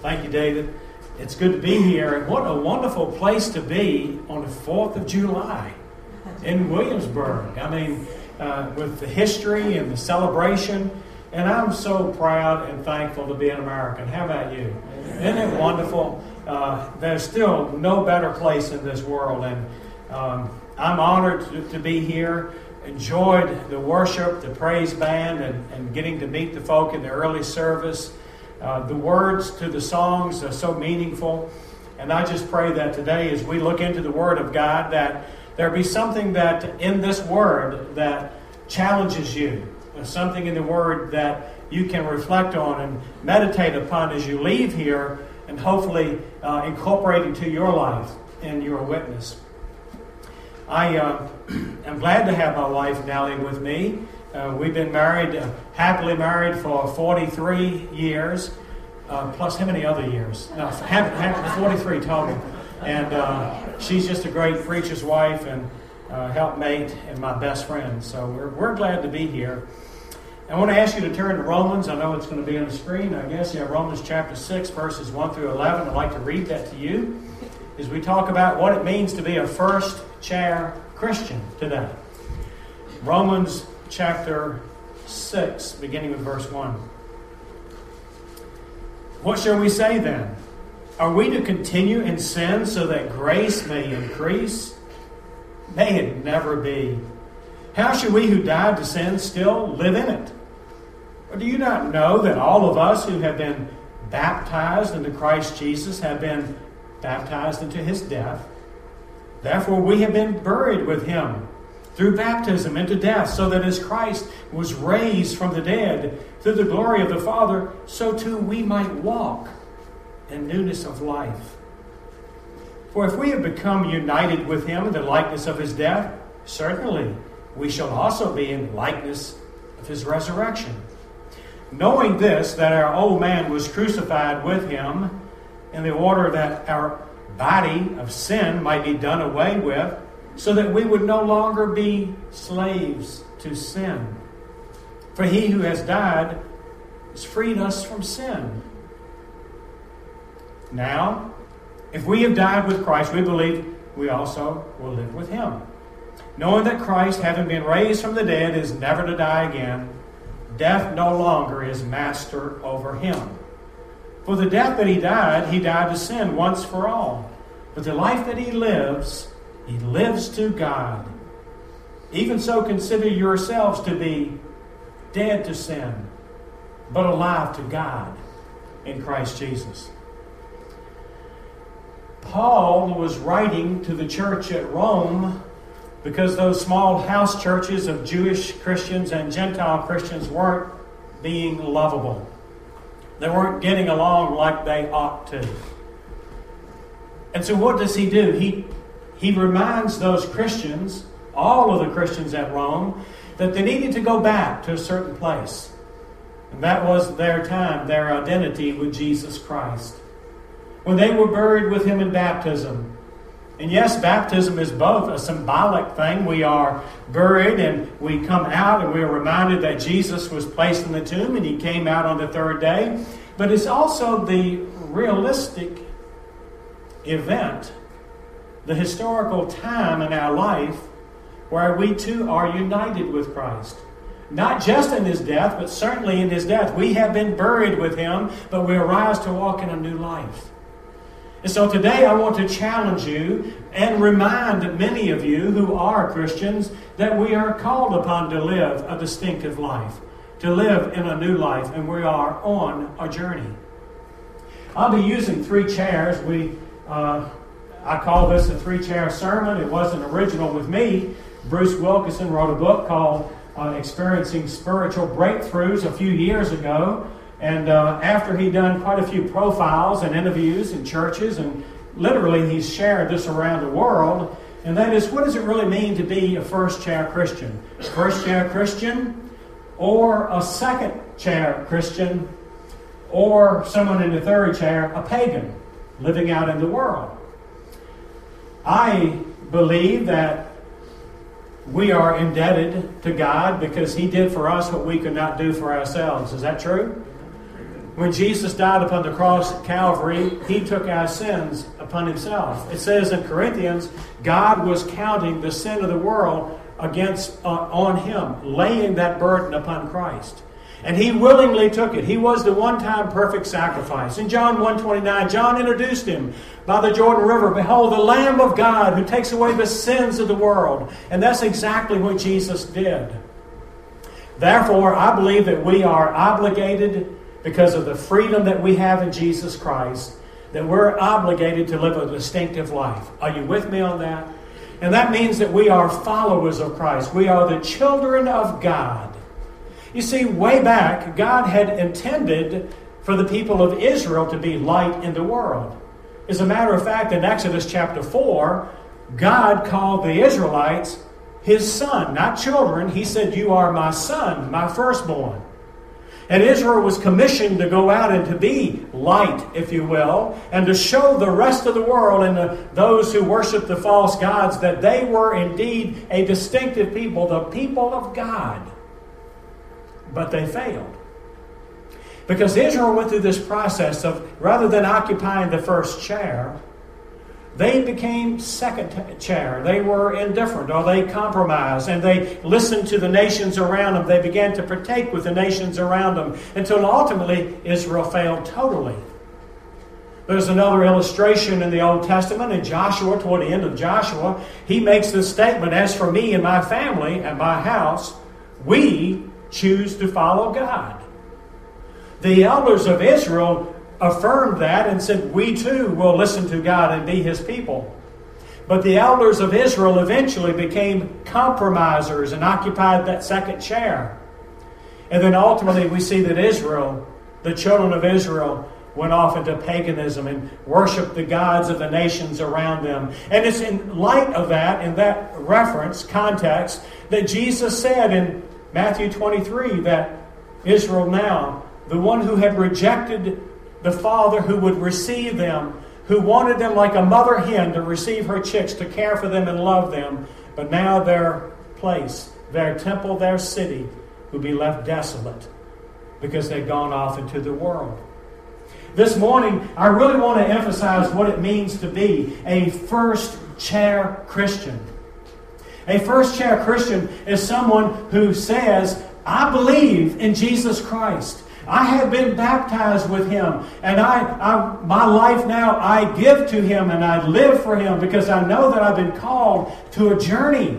Thank you, David. It's good to be here. And what a wonderful place to be on the 4th of July in Williamsburg. I mean, uh, with the history and the celebration. And I'm so proud and thankful to be an American. How about you? Isn't it wonderful? Uh, there's still no better place in this world. And um, I'm honored to, to, be here. Enjoyed the worship, the praise band, and, and getting to meet the folk in the early service. Uh, the words to the songs are so meaningful. And I just pray that today, as we look into the Word of God, that there be something that in this Word that challenges you, something in the Word that you can reflect on and meditate upon as you leave here, and hopefully uh, incorporate into your life and your witness. I uh, am glad to have my wife, Nellie, with me. Uh, we've been married, uh, happily married for 43 years, uh, plus how many other years? No, 43 total. And uh, she's just a great preacher's wife and uh, helpmate and my best friend. So we're, we're glad to be here. I want to ask you to turn to Romans. I know it's going to be on the screen. I guess, yeah, Romans chapter 6, verses 1 through 11. I'd like to read that to you as we talk about what it means to be a first chair Christian today. Romans chapter 6, beginning with verse 1. What shall we say then? Are we to continue in sin so that grace may increase? May it never be. How should we who died to sin still live in it? Or do you not know that all of us who have been baptized into Christ Jesus have been baptized into his death? Therefore, we have been buried with him through baptism into death, so that as Christ was raised from the dead through the glory of the Father, so too we might walk in newness of life. For if we have become united with him in the likeness of his death, certainly we shall also be in likeness of his resurrection. Knowing this, that our old man was crucified with him, in the order that our body of sin might be done away with so that we would no longer be slaves to sin. For he who has died has freed us from sin. Now, if we have died with Christ, we believe we also will live with him. Knowing that Christ, having been raised from the dead, is never to die again, death no longer is master over him. For the death that he died, he died to sin once for all. But the life that he lives, he lives to God. Even so, consider yourselves to be dead to sin, but alive to God in Christ Jesus. Paul was writing to the church at Rome because those small house churches of Jewish Christians and Gentile Christians weren't being lovable. They weren't getting along like they ought to. And so, what does he do? He he reminds those Christians, all of the Christians at Rome, that they needed to go back to a certain place. And that was their time, their identity with Jesus Christ. When they were buried with him in baptism. And yes, baptism is both a symbolic thing. We are buried and we come out and we are reminded that Jesus was placed in the tomb and he came out on the third day. But it's also the realistic event the historical time in our life where we too are united with Christ. Not just in his death, but certainly in his death. We have been buried with him, but we arise to walk in a new life. And so today I want to challenge you and remind many of you who are Christians that we are called upon to live a distinctive life, to live in a new life, and we are on a journey. I'll be using three chairs. We uh, I call this a three chair sermon. It wasn't original with me. Bruce Wilkinson wrote a book called uh, Experiencing Spiritual Breakthroughs a few years ago. And uh, after he'd done quite a few profiles and interviews in churches, and literally he's shared this around the world, and that is what does it really mean to be a first chair Christian? First chair Christian, or a second chair Christian, or someone in the third chair, a pagan living out in the world. I believe that we are indebted to God because He did for us what we could not do for ourselves. Is that true? when Jesus died upon the cross at Calvary, he took our sins upon himself. It says in Corinthians, God was counting the sin of the world against uh, on him, laying that burden upon Christ. And he willingly took it. He was the one-time perfect sacrifice. In John 1:29, John introduced him by the Jordan River. Behold, the Lamb of God who takes away the sins of the world. And that's exactly what Jesus did. Therefore, I believe that we are obligated because of the freedom that we have in Jesus Christ, that we're obligated to live a distinctive life. Are you with me on that? And that means that we are followers of Christ. We are the children of God. You see, way back, God had intended for the people of Israel to be light in the world. As a matter of fact, in Exodus chapter 4, God called the Israelites his son, not children. He said, You are my son, my firstborn. And Israel was commissioned to go out and to be light, if you will, and to show the rest of the world and the, those who worship the false gods that they were indeed a distinctive people, the people of God. But they failed. Because Israel went through this process of rather than occupying the first chair, they became second chair. They were indifferent or they compromised and they listened to the nations around them. They began to partake with the nations around them until ultimately Israel failed totally. There's another illustration in the Old Testament in Joshua, toward the end of Joshua. He makes this statement As for me and my family and my house, we choose to follow God. The elders of Israel affirmed that and said, We too will listen to God and be his people. But the elders of Israel eventually became compromisers and occupied that second chair. And then ultimately, we see that Israel, the children of Israel, went off into paganism and worshiped the gods of the nations around them. And it's in light of that, in that reference, context, that Jesus said in Matthew 23 that Israel now, the one who had rejected the father who would receive them, who wanted them like a mother hen to receive her chicks, to care for them and love them. But now their place, their temple, their city would be left desolate because they'd gone off into the world. This morning, I really want to emphasize what it means to be a first chair Christian. A first chair Christian is someone who says, I believe in Jesus Christ. I have been baptized with him, and I, I, my life now I give to him and I live for him because I know that I've been called to a journey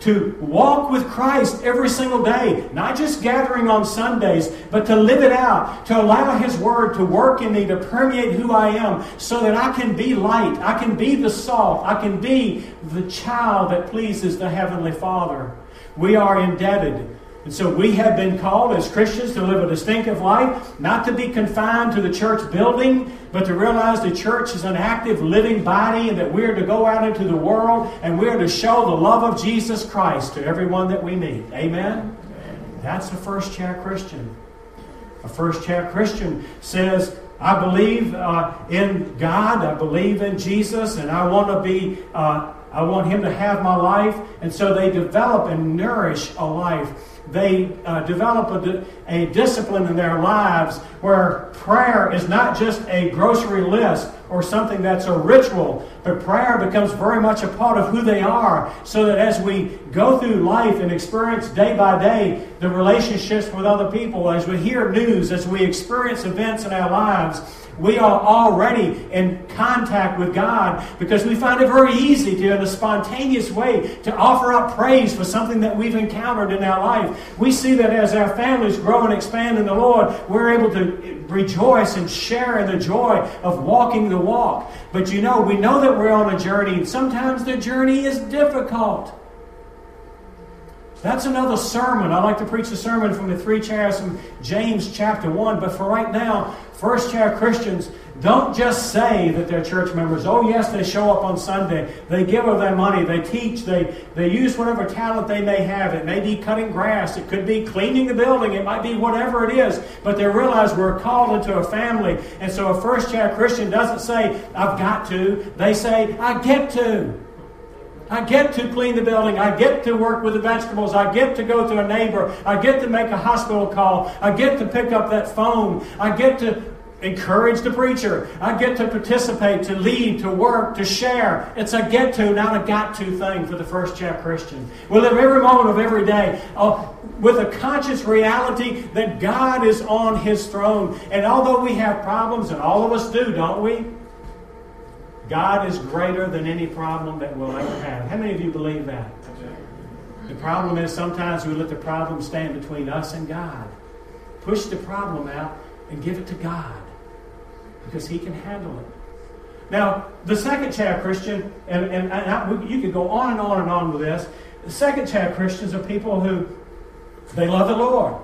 to walk with Christ every single day, not just gathering on Sundays, but to live it out, to allow His Word to work in me, to permeate who I am, so that I can be light, I can be the salt, I can be the child that pleases the Heavenly Father. We are indebted and so we have been called as Christians to live a distinctive life, not to be confined to the church building, but to realize the church is an active, living body and that we are to go out into the world and we are to show the love of Jesus Christ to everyone that we meet. Amen? That's a first chair Christian. A first chair Christian says, I believe uh, in God, I believe in Jesus, and I want to be. Uh, I want him to have my life. And so they develop and nourish a life they uh, develop a, a discipline in their lives where prayer is not just a grocery list or something that's a ritual, but prayer becomes very much a part of who they are, so that as we go through life and experience day by day the relationships with other people, as we hear news, as we experience events in our lives, we are already in contact with God because we find it very easy to, in a spontaneous way, to offer up praise for something that we've encountered in our life. We see that as our families grow and expand in the Lord, we're able to rejoice and share in the joy of walking the walk. But you know, we know that we're on a journey. And sometimes the journey is difficult. That's another sermon. I like to preach a sermon from the three chairs from James chapter 1. But for right now, first chair Christians don't just say that they're church members. Oh, yes, they show up on Sunday. They give of their money. They teach. They, they use whatever talent they may have. It may be cutting grass. It could be cleaning the building. It might be whatever it is. But they realize we're called into a family. And so a first chair Christian doesn't say, I've got to. They say, I get to. I get to clean the building. I get to work with the vegetables. I get to go to a neighbor. I get to make a hospital call. I get to pick up that phone. I get to encourage the preacher. I get to participate, to lead, to work, to share. It's a get to, not a got to thing for the first chair Christian. We live every moment of every day uh, with a conscious reality that God is on his throne. And although we have problems, and all of us do, don't we? God is greater than any problem that we'll ever have. How many of you believe that? The problem is sometimes we let the problem stand between us and God. Push the problem out and give it to God because He can handle it. Now, the second chair Christian, and, and, and I, you could go on and on and on with this. The second chair Christians are people who they love the Lord.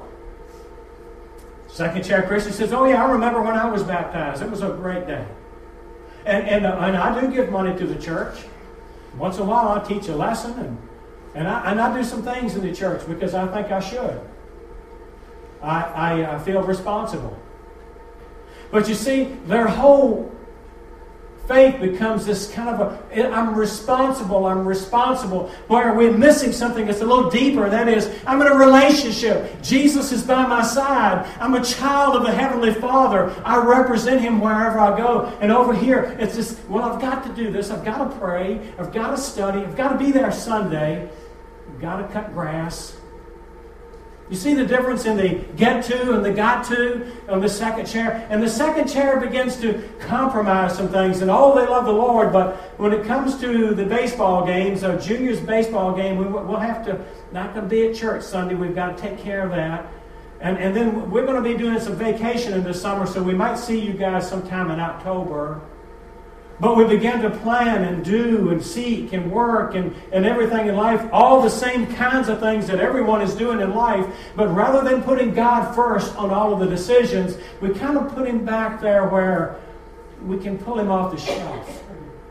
Second chair Christian says, "Oh yeah, I remember when I was baptized. It was a great day." And, and, uh, and I do give money to the church. Once in a while, I teach a lesson, and, and, I, and I do some things in the church because I think I should. I, I, I feel responsible. But you see, their whole faith becomes this kind of a eh, I'm responsible, I'm responsible. Where are we're missing something that's a little deeper. That is, I'm in a relationship. Jesus is by my side. I'm a child of the Heavenly Father. I represent Him wherever I go. And over here, it's just, well, I've got to do this. I've got to pray. I've got to study. I've got to be there Sunday. I've got to cut grass. You see the difference in the get to and the got to on the second chair? And the second chair begins to compromise some things. And oh, they love the Lord, but when it comes to the baseball games, a juniors baseball game, we, will have to, not going to be at church Sunday. We've got to take care of that. And, and then we're going to be doing some vacation in the summer, so we might see you guys sometime in October. But we begin to plan and do and seek and work and, and everything in life, all the same kinds of things that everyone is doing in life. But rather than putting God first on all of the decisions, we kind of put him back there where we can pull him off the shelf.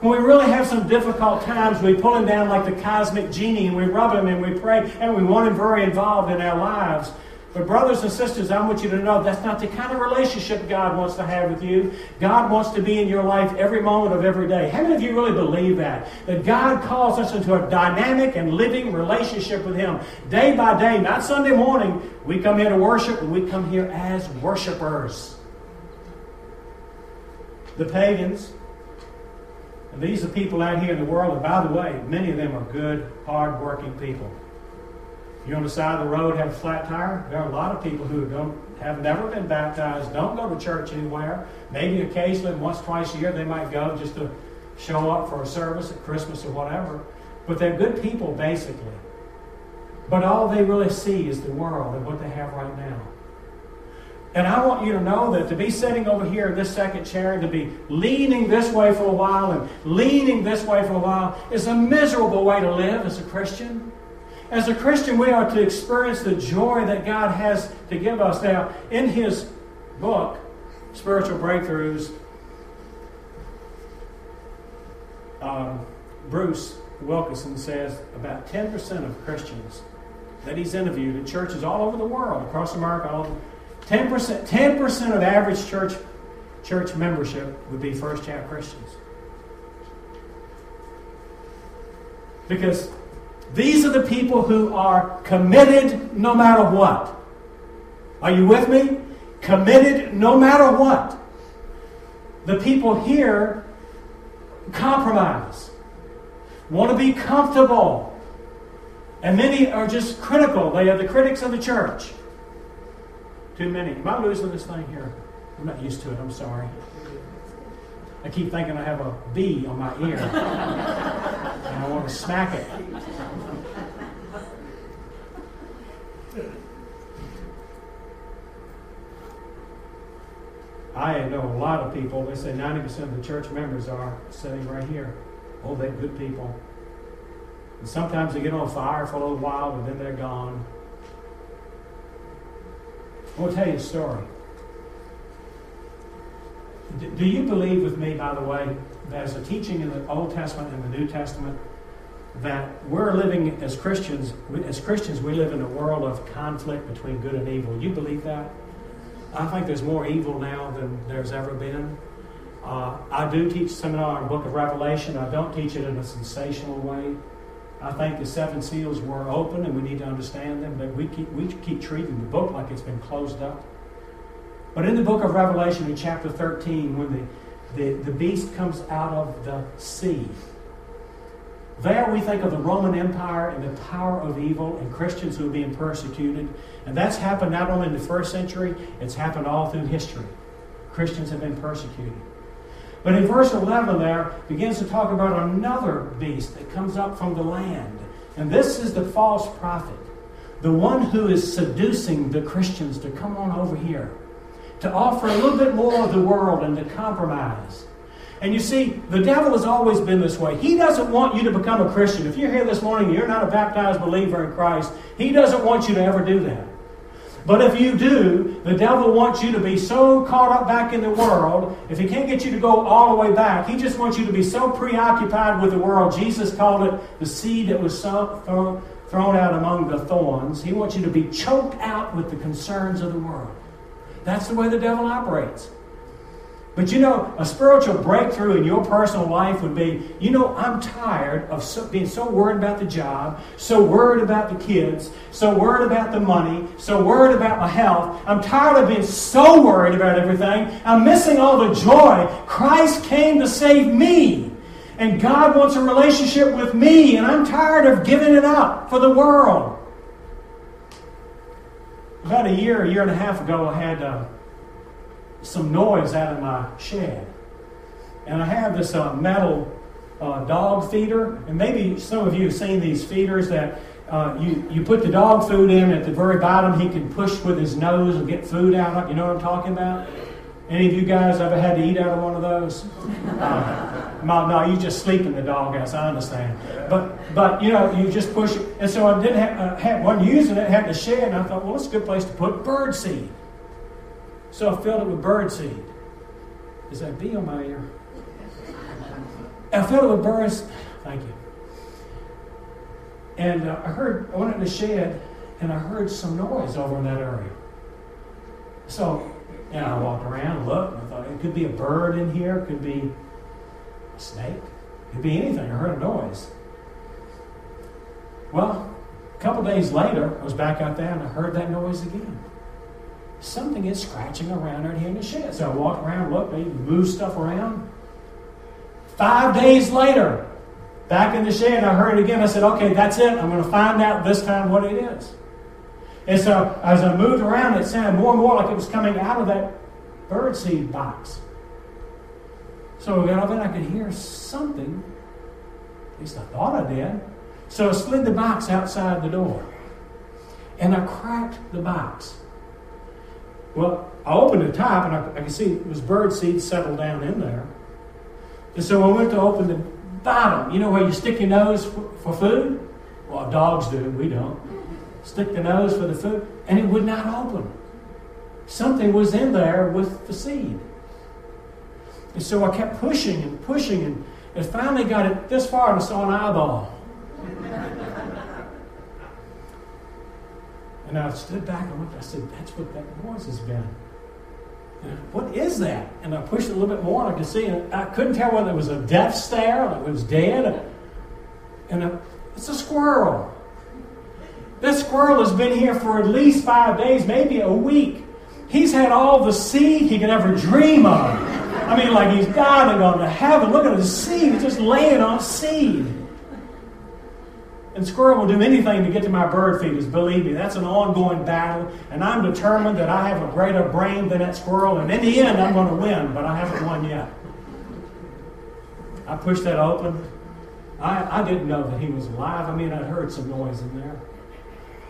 When we really have some difficult times, we pull him down like the cosmic genie and we rub him and we pray and we want him very involved in our lives. But, brothers and sisters, I want you to know that's not the kind of relationship God wants to have with you. God wants to be in your life every moment of every day. How many of you really believe that? That God calls us into a dynamic and living relationship with Him day by day, not Sunday morning. We come here to worship, and we come here as worshipers. The pagans, and these are people out here in the world, and by the way, many of them are good, hard-working people. You're on the side of the road, have a flat tire. There are a lot of people who don't have never been baptized, don't go to church anywhere. Maybe occasionally, once, twice a year, they might go just to show up for a service at Christmas or whatever. But they're good people, basically. But all they really see is the world and what they have right now. And I want you to know that to be sitting over here in this second chair and to be leaning this way for a while and leaning this way for a while is a miserable way to live as a Christian. As a Christian, we are to experience the joy that God has to give us. Now, in his book, Spiritual Breakthroughs, um, Bruce Wilkinson says about 10% of Christians that he's interviewed in churches all over the world, across America, all over, 10%, 10% of average church, church membership would be first chair Christians. Because these are the people who are committed no matter what. Are you with me? Committed no matter what. The people here compromise, want to be comfortable. And many are just critical. They are the critics of the church. Too many. Am I losing this thing here? I'm not used to it. I'm sorry. I keep thinking I have a bee on my ear. and I want to smack it. I know a lot of people, they say 90% of the church members are sitting right here. Oh, they're good people. And sometimes they get on fire for a little while, but then they're gone. I want to tell you a story. Do you believe with me, by the way, that as a teaching in the Old Testament and the New Testament, that we're living as Christians, as Christians, we live in a world of conflict between good and evil. You believe that? I think there's more evil now than there's ever been. Uh, I do teach seminar on book of Revelation. I don't teach it in a sensational way. I think the seven seals were open and we need to understand them, but we keep, we keep treating the book like it's been closed up. But in the book of Revelation, in chapter 13, when the, the, the beast comes out of the sea, there we think of the Roman Empire and the power of evil and Christians who are being persecuted. And that's happened not only in the first century, it's happened all through history. Christians have been persecuted. But in verse 11 there begins to talk about another beast that comes up from the land. And this is the false prophet, the one who is seducing the Christians to come on over here, to offer a little bit more of the world and to compromise. And you see, the devil has always been this way. He doesn't want you to become a Christian. If you're here this morning and you're not a baptized believer in Christ, he doesn't want you to ever do that. But if you do, the devil wants you to be so caught up back in the world. If he can't get you to go all the way back, he just wants you to be so preoccupied with the world. Jesus called it the seed that was thrown, thrown out among the thorns. He wants you to be choked out with the concerns of the world. That's the way the devil operates. But you know, a spiritual breakthrough in your personal life would be you know, I'm tired of so, being so worried about the job, so worried about the kids, so worried about the money, so worried about my health. I'm tired of being so worried about everything. I'm missing all the joy. Christ came to save me. And God wants a relationship with me, and I'm tired of giving it up for the world. About a year, a year and a half ago, I had. Uh, some noise out of my shed. And I have this uh, metal uh, dog feeder, and maybe some of you have seen these feeders that uh, you, you put the dog food in at the very bottom, he can push with his nose and get food out. Of You know what I'm talking about? Any of you guys ever had to eat out of one of those? Uh, no, no, you just sleep in the doghouse. I understand, but but you know you just push it. And so I didn't have, uh, have one using it. Had the shed, and I thought, well, it's a good place to put bird seed. So I filled it with bird seed. Is that bee on my ear? I filled it with birds. Thank you. And uh, I heard, I went in the shed and I heard some noise over in that area. So, and I walked around looked and I thought it could be a bird in here, it could be a snake, it could be anything. I heard a noise. Well, a couple days later, I was back out there and I heard that noise again something is scratching around out here in the shed. So I walk around, look, they move stuff around. Five days later, back in the shed, I heard it again. I said, okay, that's it. I'm going to find out this time what it is. And so as I moved around, it sounded more and more like it was coming out of that birdseed box. So I got up and I could hear something. At least I thought I did. So I slid the box outside the door. And I cracked the box. Well, I opened the top and I, I could see it was bird seed settled down in there. And so I went to open the bottom. You know where you stick your nose for, for food? Well, dogs do, we don't. Stick the nose for the food, and it would not open. Something was in there with the seed. And so I kept pushing and pushing, and, finally got it this far and saw an eyeball. And I stood back and looked. I said, That's what that noise has been. what is that? And I pushed it a little bit more, and I could see it. I couldn't tell whether it was a death stare or it was dead. And I, it's a squirrel. This squirrel has been here for at least five days, maybe a week. He's had all the seed he could ever dream of. I mean, like he's died and gone to heaven. Look at his seed. He's just laying on seed. And squirrel will do anything to get to my bird feeders. Believe me, that's an ongoing battle. And I'm determined that I have a greater brain than that squirrel. And in the end, I'm going to win, but I haven't won yet. I pushed that open. I, I didn't know that he was alive. I mean, I'd heard some noise in there.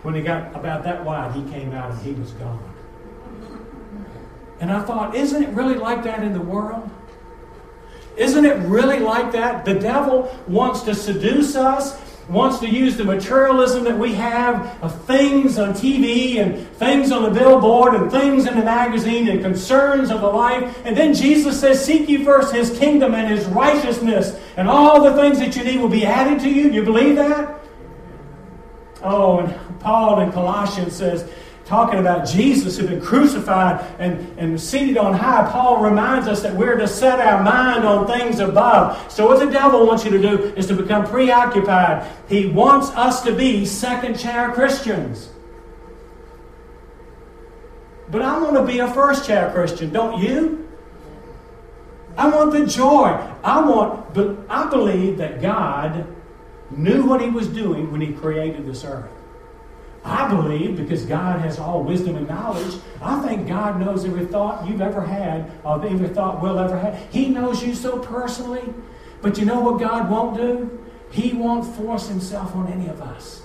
When he got about that wide, he came out and he was gone. And I thought, isn't it really like that in the world? Isn't it really like that? The devil wants to seduce us wants to use the materialism that we have of things on TV and things on the billboard and things in the magazine and concerns of the life. And then Jesus says, Seek ye first his kingdom and his righteousness, and all the things that you need will be added to you. Do you believe that? Oh, and Paul in Colossians says, talking about Jesus who'd been crucified and, and seated on high, Paul reminds us that we're to set our mind on things above. So, what the devil wants you to do is to become preoccupied. He wants us to be second chair Christians. But I want to be a first chair Christian, don't you? I want the joy. I want, but I believe that God knew what He was doing when He created this earth. I believe because God has all wisdom and knowledge. I think God knows every thought you've ever had, or every thought we'll ever have. He knows you so personally. But you know what God won't do? He won't force Himself on any of us.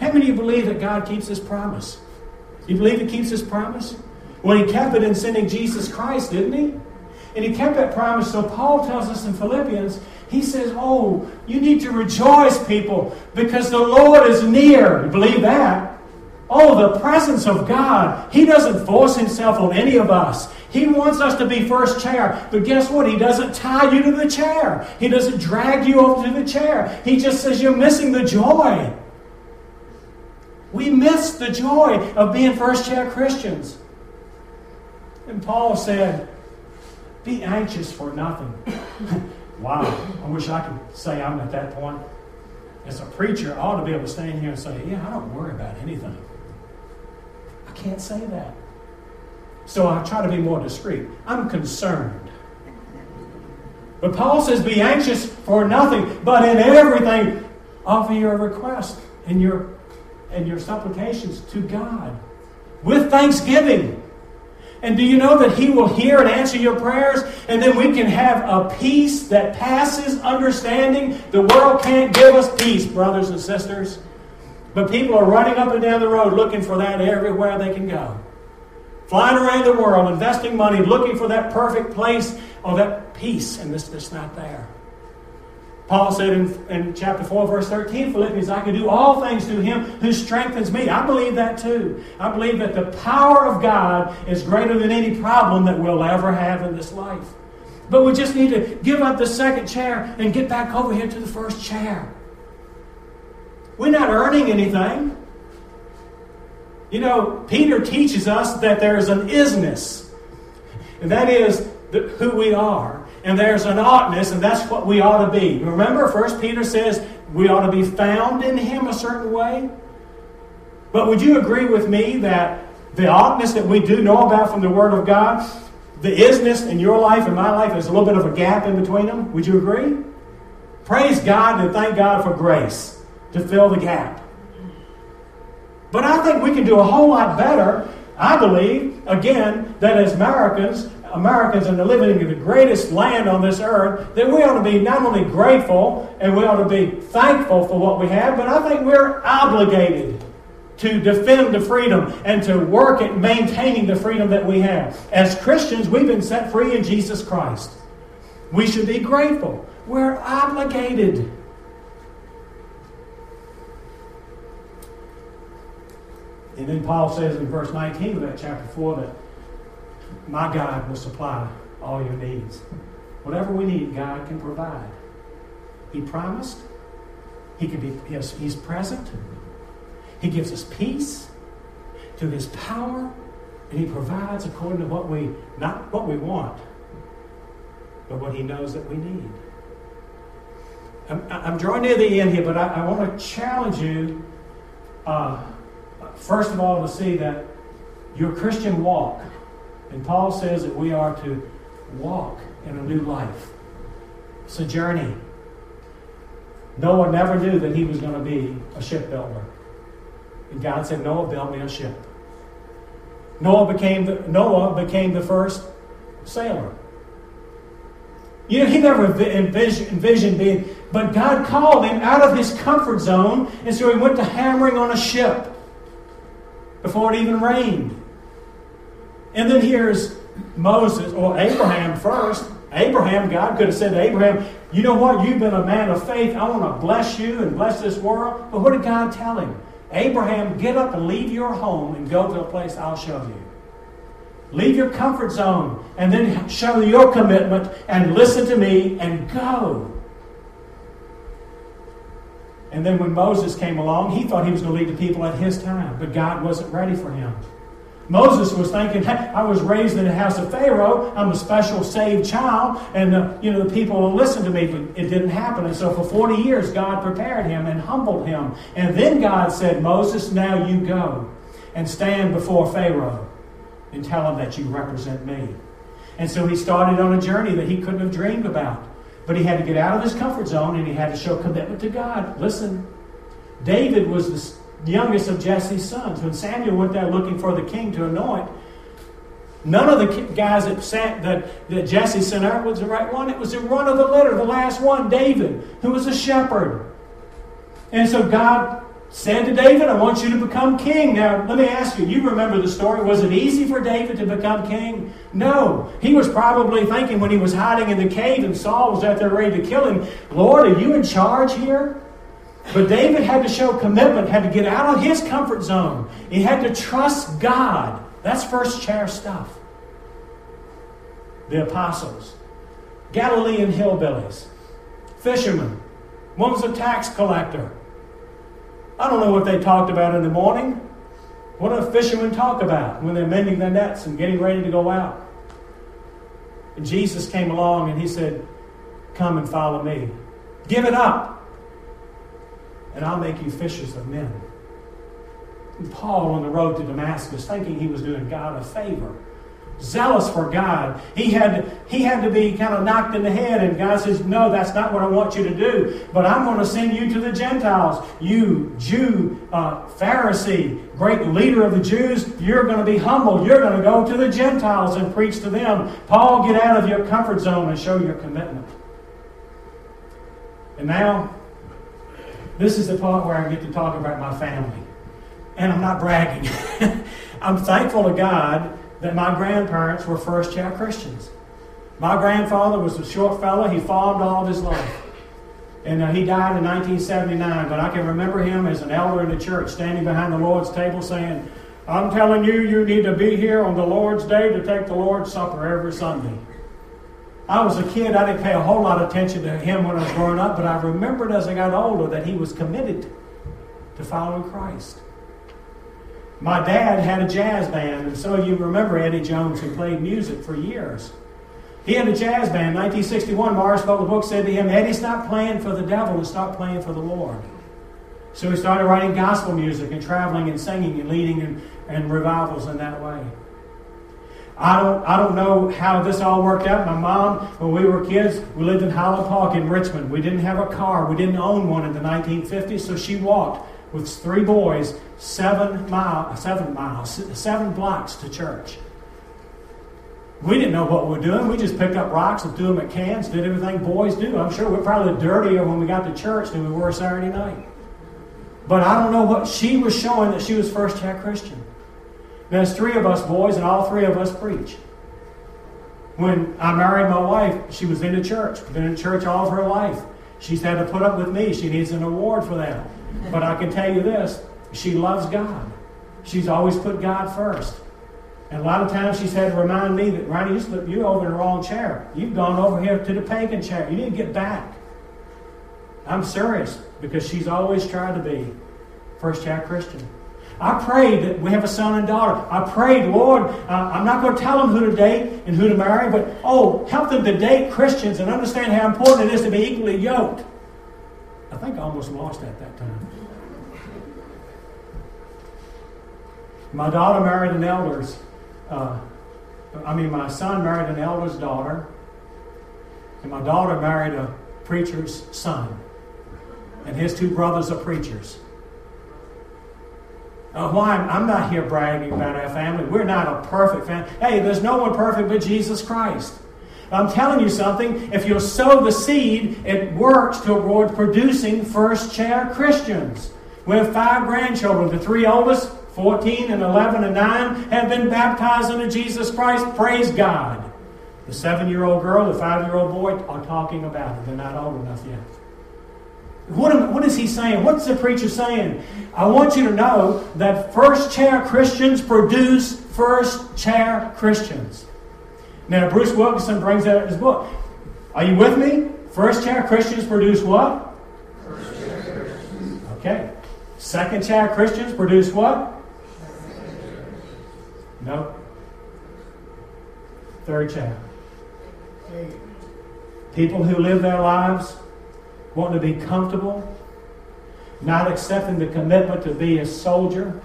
How many of you believe that God keeps His promise? You believe He keeps His promise? Well, He kept it in sending Jesus Christ, didn't He? And He kept that promise. So Paul tells us in Philippians, he says, Oh, you need to rejoice, people, because the Lord is near. You believe that? Oh, the presence of God. He doesn't force Himself on any of us. He wants us to be first chair. But guess what? He doesn't tie you to the chair, He doesn't drag you over to the chair. He just says you're missing the joy. We miss the joy of being first chair Christians. And Paul said, Be anxious for nothing. wow, I wish I could say I'm at that point. As a preacher, I ought to be able to stand here and say, Yeah, I don't worry about anything. I can't say that. So I try to be more discreet. I'm concerned. But Paul says, Be anxious for nothing, but in everything offer your request and your and your supplications to God with thanksgiving. And do you know that He will hear and answer your prayers? And then we can have a peace that passes understanding. The world can't give us peace, brothers and sisters. But people are running up and down the road looking for that everywhere they can go. Flying around the world, investing money, looking for that perfect place or that peace, and this is not there. Paul said in, in chapter 4, verse 13, Philippians, I can do all things through him who strengthens me. I believe that too. I believe that the power of God is greater than any problem that we'll ever have in this life. But we just need to give up the second chair and get back over here to the first chair. We're not earning anything. You know, Peter teaches us that there's an isness, and that is the, who we are and there's an oughtness, and that's what we ought to be. Remember, First Peter says we ought to be found in Him a certain way. But would you agree with me that the oughtness that we do know about from the Word of God, the isness in your life and my life, is a little bit of a gap in between them? Would you agree? Praise God and thank God for grace to fill the gap. But I think we can do a whole lot better, I believe, again, that as Americans, Americans and the living in the greatest land on this earth, that we ought to be not only grateful and we ought to be thankful for what we have, but I think we're obligated to defend the freedom and to work at maintaining the freedom that we have. As Christians, we've been set free in Jesus Christ. We should be grateful. We're obligated. And then Paul says in verse 19 of that chapter 4 that my God will supply all your needs. Whatever we need, God can provide. He promised. He can be, yes, He's present. He gives us peace to His power, and He provides according to what we, not what we want, but what He knows that we need. I'm, I'm drawing near the end here, but I, I want to challenge you, uh, first of all, to see that your Christian walk and Paul says that we are to walk in a new life. It's a journey. Noah never knew that he was going to be a shipbuilder. And God said, Noah, build me a ship. Noah became the, Noah became the first sailor. You know, he never envisioned, envisioned being, but God called him out of his comfort zone, and so he went to hammering on a ship before it even rained. And then here's Moses, or Abraham first. Abraham, God could have said to Abraham, You know what? You've been a man of faith. I want to bless you and bless this world. But what did God tell him? Abraham, get up and leave your home and go to a place I'll show you. Leave your comfort zone and then show your commitment and listen to me and go. And then when Moses came along, he thought he was going to lead the people at his time, but God wasn't ready for him. Moses was thinking, hey, I was raised in the house of Pharaoh. I'm a special saved child, and uh, you know the people will listen to me. But it didn't happen, and so for 40 years, God prepared him and humbled him. And then God said, Moses, now you go and stand before Pharaoh and tell him that you represent me. And so he started on a journey that he couldn't have dreamed about. But he had to get out of his comfort zone and he had to show commitment to God. Listen, David was the youngest of Jesse's sons. When Samuel went there looking for the king to anoint, none of the guys that, sat, that, that Jesse sent out was the right one. It was the run of the litter, the last one, David, who was a shepherd. And so God said to David, I want you to become king. Now, let me ask you, you remember the story. Was it easy for David to become king? No. He was probably thinking when he was hiding in the cave and Saul was out there ready to kill him, Lord, are you in charge here? But David had to show commitment, had to get out of his comfort zone. He had to trust God. That's first chair stuff. The apostles, Galilean hillbillies, fishermen. One was a tax collector. I don't know what they talked about in the morning. What do fishermen talk about when they're mending their nets and getting ready to go out? And Jesus came along and he said, Come and follow me. Give it up and I'll make you fishers of men. And Paul on the road to Damascus, thinking he was doing God a favor, zealous for God. He had, he had to be kind of knocked in the head, and God says, No, that's not what I want you to do. But I'm going to send you to the Gentiles. You, Jew, uh, Pharisee, great leader of the Jews, you're going to be humble. You're going to go to the Gentiles and preach to them. Paul, get out of your comfort zone and show your commitment. And now, this is the part where I get to talk about my family. And I'm not bragging. I'm thankful to God that my grandparents were first chair Christians. My grandfather was a short fellow. He farmed all of his life. And uh, he died in 1979. But I can remember him as an elder in the church standing behind the Lord's table saying, I'm telling you, you need to be here on the Lord's day to take the Lord's Supper every Sunday. I was a kid, I didn't pay a whole lot of attention to him when I was growing up, but I remembered as I got older that he was committed to following Christ. My dad had a jazz band, and so you remember Eddie Jones, who played music for years. He had a jazz band. 1961, Morris Butler Book said to him, Eddie, stop playing for the devil and stop playing for the Lord. So he started writing gospel music and traveling and singing and leading and, and revivals in that way. I don't, I don't know how this all worked out. My mom, when we were kids, we lived in Highland Park in Richmond. We didn't have a car. We didn't own one in the 1950s, so she walked with three boys seven miles, seven miles, seven blocks to church. We didn't know what we were doing. We just picked up rocks and threw them at cans, did everything boys do. I'm sure we're probably dirtier when we got to church than we were Saturday night. But I don't know what she was showing that she was first chair Christian. There's three of us boys, and all three of us preach. When I married my wife, she was in the church, been in church all of her life. She's had to put up with me. She needs an award for that. But I can tell you this she loves God. She's always put God first. And a lot of times she's had to remind me that, Ronnie, you slipped you're over in the wrong chair. You've gone over here to the pagan chair. You need to get back. I'm serious because she's always tried to be first chair Christian. I prayed that we have a son and daughter. I prayed, Lord, uh, I'm not going to tell them who to date and who to marry, but oh, help them to date Christians and understand how important it is to be equally yoked. I think I almost lost at that time. My daughter married an elder's. Uh, I mean, my son married an elder's daughter, and my daughter married a preacher's son, and his two brothers are preachers. Uh, why? I'm not here bragging about our family. We're not a perfect family. Hey, there's no one perfect but Jesus Christ. I'm telling you something. If you sow the seed, it works toward producing first chair Christians. We have five grandchildren. The three oldest, 14 and 11 and 9, have been baptized into Jesus Christ. Praise God. The seven year old girl, the five year old boy are talking about it. They're not old enough yet. What, what is he saying? What's the preacher saying? I want you to know that first chair Christians produce first chair Christians. Now, Bruce Wilkinson brings out in his book. Are you with me? First chair Christians produce what? Okay. Second chair Christians produce what? No. Third chair. People who live their lives wanting to be comfortable, not accepting the commitment to be a soldier,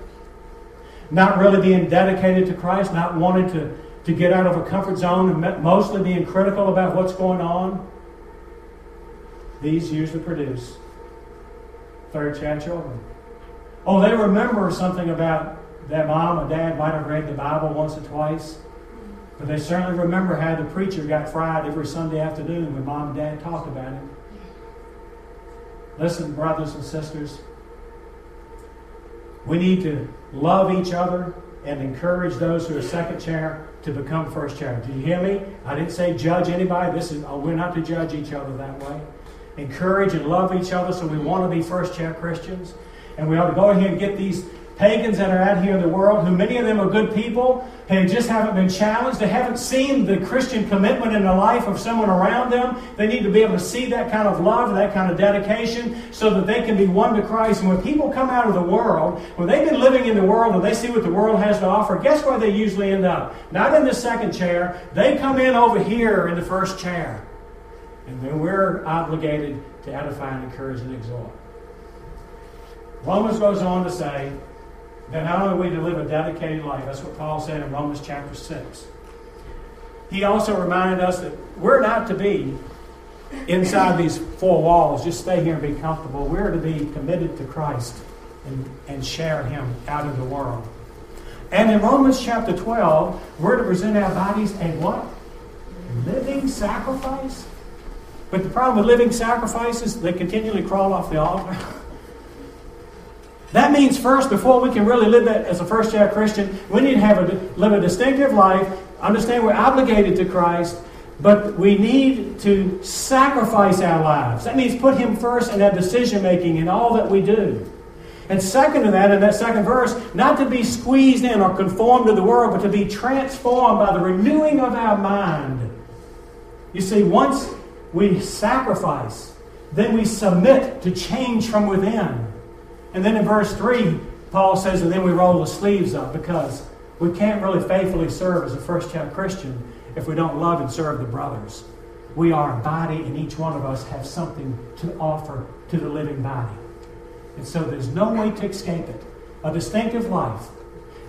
not really being dedicated to Christ, not wanting to, to get out of a comfort zone, and mostly being critical about what's going on. These usually produce third child children. Oh, they remember something about their mom or dad might have read the Bible once or twice, but they certainly remember how the preacher got fried every Sunday afternoon when mom and dad talked about it. Listen, brothers and sisters, we need to love each other and encourage those who are second chair to become first chair. Do you hear me? I didn't say judge anybody. This is oh, we're not to judge each other that way. Encourage and love each other so we want to be first chair Christians. And we ought to go ahead and get these pagans that are out here in the world, who many of them are good people, and just haven't been challenged. They haven't seen the Christian commitment in the life of someone around them. They need to be able to see that kind of love, that kind of dedication, so that they can be won to Christ. And when people come out of the world, when they've been living in the world and they see what the world has to offer, guess where they usually end up? Not in the second chair. They come in over here in the first chair. And then we're obligated to edify and encourage and exhort. Romans goes on to say, that not only are we to live a dedicated life, that's what Paul said in Romans chapter 6. He also reminded us that we're not to be inside these four walls, just stay here and be comfortable. We're to be committed to Christ and, and share Him out in the world. And in Romans chapter 12, we're to present our bodies a what? Living sacrifice. But the problem with living sacrifices, they continually crawl off the altar. That means first, before we can really live that as a first chair Christian, we need to have a, live a distinctive life. Understand we're obligated to Christ, but we need to sacrifice our lives. That means put Him first in our decision making in all that we do. And second to that, in that second verse, not to be squeezed in or conformed to the world, but to be transformed by the renewing of our mind. You see, once we sacrifice, then we submit to change from within. And then in verse 3, Paul says, and then we roll the sleeves up because we can't really faithfully serve as a first chair Christian if we don't love and serve the brothers. We are a body, and each one of us have something to offer to the living body. And so there's no way to escape it. A distinctive life,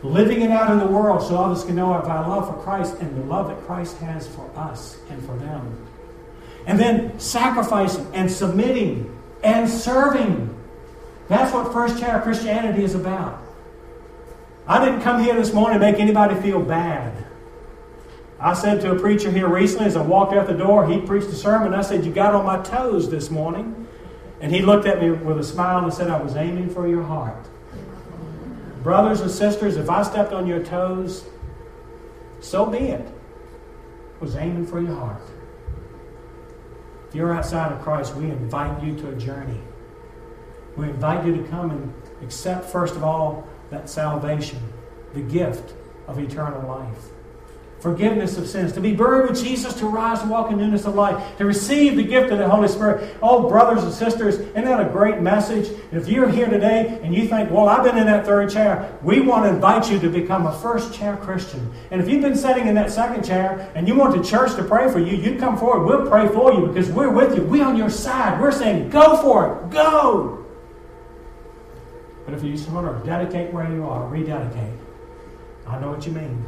living it out in the world so others can know of our love for Christ and the love that Christ has for us and for them. And then sacrificing and submitting and serving that's what first chair Christianity is about. I didn't come here this morning to make anybody feel bad. I said to a preacher here recently as I walked out the door, he preached a sermon. I said, You got on my toes this morning. And he looked at me with a smile and said, I was aiming for your heart. Brothers and sisters, if I stepped on your toes, so be it. I was aiming for your heart. If you're outside of Christ, we invite you to a journey. We invite you to come and accept, first of all, that salvation, the gift of eternal life. Forgiveness of sins, to be buried with Jesus, to rise and walk in newness of life, to receive the gift of the Holy Spirit. Oh, brothers and sisters, isn't that a great message? If you're here today and you think, well, I've been in that third chair, we want to invite you to become a first chair Christian. And if you've been sitting in that second chair and you want the church to pray for you, you come forward. We'll pray for you because we're with you. We're on your side. We're saying, go for it. Go. But if you just want to dedicate where you are, rededicate. I know what you mean.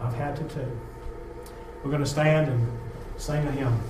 I've had to too. We're going to stand and sing a hymn.